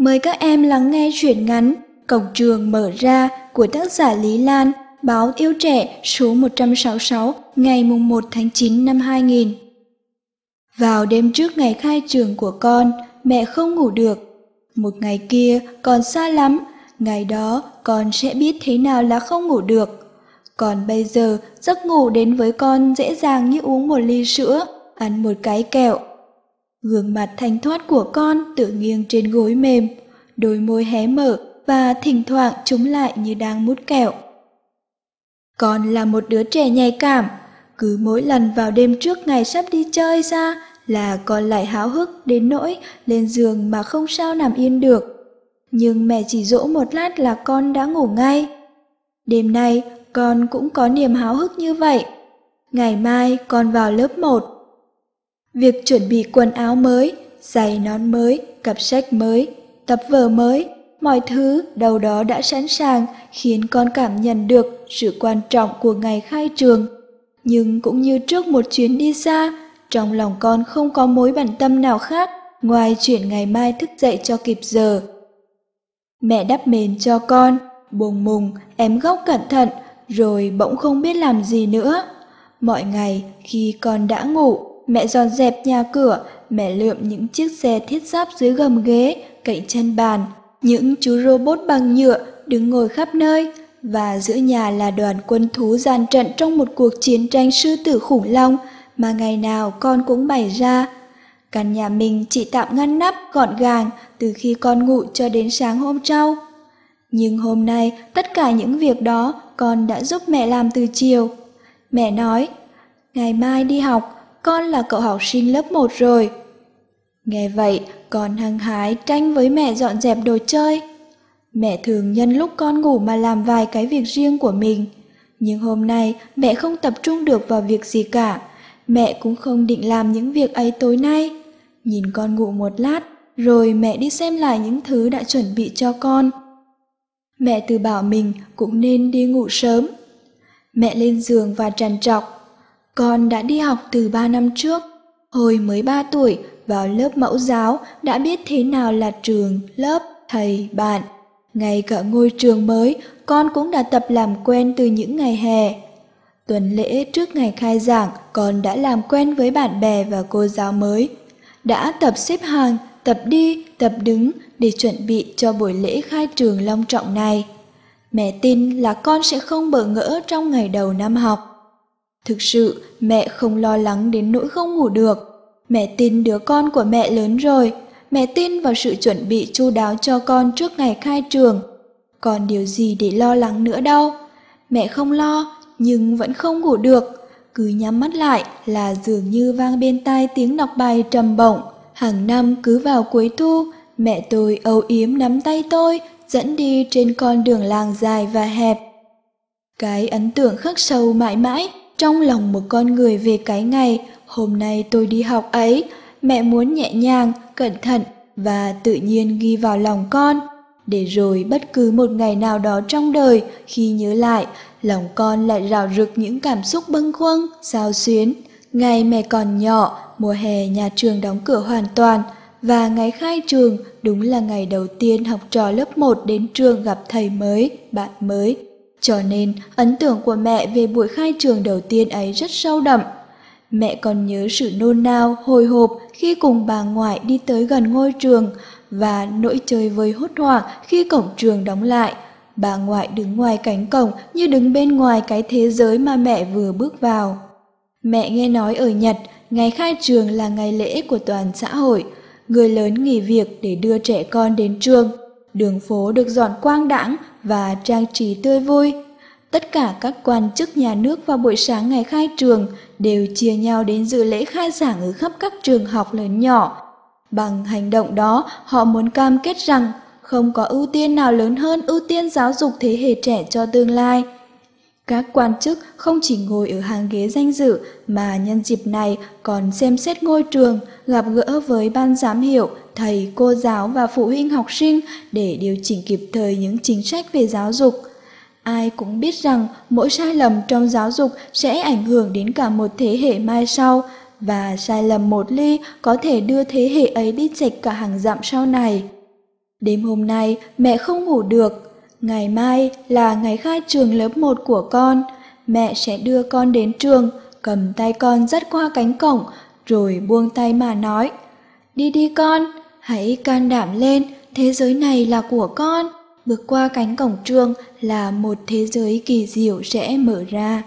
Mời các em lắng nghe truyện ngắn Cổng trường mở ra của tác giả Lý Lan, báo Yêu Trẻ số 166 ngày 1 tháng 9 năm 2000. Vào đêm trước ngày khai trường của con, mẹ không ngủ được. Một ngày kia còn xa lắm, ngày đó con sẽ biết thế nào là không ngủ được. Còn bây giờ giấc ngủ đến với con dễ dàng như uống một ly sữa, ăn một cái kẹo. Gương mặt thanh thoát của con tự nghiêng trên gối mềm, đôi môi hé mở và thỉnh thoảng chúng lại như đang mút kẹo. Con là một đứa trẻ nhạy cảm, cứ mỗi lần vào đêm trước ngày sắp đi chơi ra là con lại háo hức đến nỗi lên giường mà không sao nằm yên được. Nhưng mẹ chỉ dỗ một lát là con đã ngủ ngay. Đêm nay con cũng có niềm háo hức như vậy. Ngày mai con vào lớp 1. Việc chuẩn bị quần áo mới, giày nón mới, cặp sách mới, tập vở mới, mọi thứ đâu đó đã sẵn sàng khiến con cảm nhận được sự quan trọng của ngày khai trường. Nhưng cũng như trước một chuyến đi xa, trong lòng con không có mối bận tâm nào khác ngoài chuyện ngày mai thức dậy cho kịp giờ. Mẹ đắp mền cho con, buồn mùng, em góc cẩn thận, rồi bỗng không biết làm gì nữa. Mọi ngày khi con đã ngủ, mẹ dọn dẹp nhà cửa, mẹ lượm những chiếc xe thiết giáp dưới gầm ghế, cạnh chân bàn, những chú robot bằng nhựa đứng ngồi khắp nơi, và giữa nhà là đoàn quân thú gian trận trong một cuộc chiến tranh sư tử khủng long mà ngày nào con cũng bày ra. Căn nhà mình chỉ tạm ngăn nắp gọn gàng từ khi con ngủ cho đến sáng hôm sau. Nhưng hôm nay tất cả những việc đó con đã giúp mẹ làm từ chiều. Mẹ nói, ngày mai đi học, con là cậu học sinh lớp 1 rồi. Nghe vậy, con hăng hái tranh với mẹ dọn dẹp đồ chơi. Mẹ thường nhân lúc con ngủ mà làm vài cái việc riêng của mình. Nhưng hôm nay mẹ không tập trung được vào việc gì cả. Mẹ cũng không định làm những việc ấy tối nay. Nhìn con ngủ một lát, rồi mẹ đi xem lại những thứ đã chuẩn bị cho con. Mẹ từ bảo mình cũng nên đi ngủ sớm. Mẹ lên giường và trằn trọc. Con đã đi học từ ba năm trước. Hồi mới ba tuổi, vào lớp mẫu giáo đã biết thế nào là trường, lớp, thầy, bạn. Ngay cả ngôi trường mới, con cũng đã tập làm quen từ những ngày hè. Tuần lễ trước ngày khai giảng, con đã làm quen với bạn bè và cô giáo mới. Đã tập xếp hàng, tập đi, tập đứng để chuẩn bị cho buổi lễ khai trường long trọng này. Mẹ tin là con sẽ không bỡ ngỡ trong ngày đầu năm học. Thực sự, mẹ không lo lắng đến nỗi không ngủ được. Mẹ tin đứa con của mẹ lớn rồi, mẹ tin vào sự chuẩn bị chu đáo cho con trước ngày khai trường. Còn điều gì để lo lắng nữa đâu. Mẹ không lo, nhưng vẫn không ngủ được. Cứ nhắm mắt lại là dường như vang bên tai tiếng đọc bài trầm bổng. Hàng năm cứ vào cuối thu, mẹ tôi âu yếm nắm tay tôi, dẫn đi trên con đường làng dài và hẹp. Cái ấn tượng khắc sâu mãi mãi trong lòng một con người về cái ngày hôm nay tôi đi học ấy, mẹ muốn nhẹ nhàng, cẩn thận và tự nhiên ghi vào lòng con. Để rồi bất cứ một ngày nào đó trong đời, khi nhớ lại, lòng con lại rào rực những cảm xúc bâng khuâng, sao xuyến. Ngày mẹ còn nhỏ, mùa hè nhà trường đóng cửa hoàn toàn, và ngày khai trường đúng là ngày đầu tiên học trò lớp 1 đến trường gặp thầy mới, bạn mới. Cho nên ấn tượng của mẹ về buổi khai trường đầu tiên ấy rất sâu đậm. Mẹ còn nhớ sự nôn nao, hồi hộp khi cùng bà ngoại đi tới gần ngôi trường và nỗi chơi vơi hốt hoảng khi cổng trường đóng lại. Bà ngoại đứng ngoài cánh cổng như đứng bên ngoài cái thế giới mà mẹ vừa bước vào. Mẹ nghe nói ở Nhật, ngày khai trường là ngày lễ của toàn xã hội. Người lớn nghỉ việc để đưa trẻ con đến trường. Đường phố được dọn quang đãng và trang trí tươi vui. Tất cả các quan chức nhà nước vào buổi sáng ngày khai trường đều chia nhau đến dự lễ khai giảng ở khắp các trường học lớn nhỏ. Bằng hành động đó, họ muốn cam kết rằng không có ưu tiên nào lớn hơn ưu tiên giáo dục thế hệ trẻ cho tương lai. Các quan chức không chỉ ngồi ở hàng ghế danh dự mà nhân dịp này còn xem xét ngôi trường, gặp gỡ với ban giám hiệu, thầy, cô giáo và phụ huynh học sinh để điều chỉnh kịp thời những chính sách về giáo dục. Ai cũng biết rằng mỗi sai lầm trong giáo dục sẽ ảnh hưởng đến cả một thế hệ mai sau, và sai lầm một ly có thể đưa thế hệ ấy đi chệch cả hàng dặm sau này. Đêm hôm nay mẹ không ngủ được, ngày mai là ngày khai trường lớp 1 của con, mẹ sẽ đưa con đến trường, cầm tay con dắt qua cánh cổng, rồi buông tay mà nói, đi đi con, hãy can đảm lên, thế giới này là của con, bước qua cánh cổng trường là một thế giới kỳ diệu sẽ mở ra.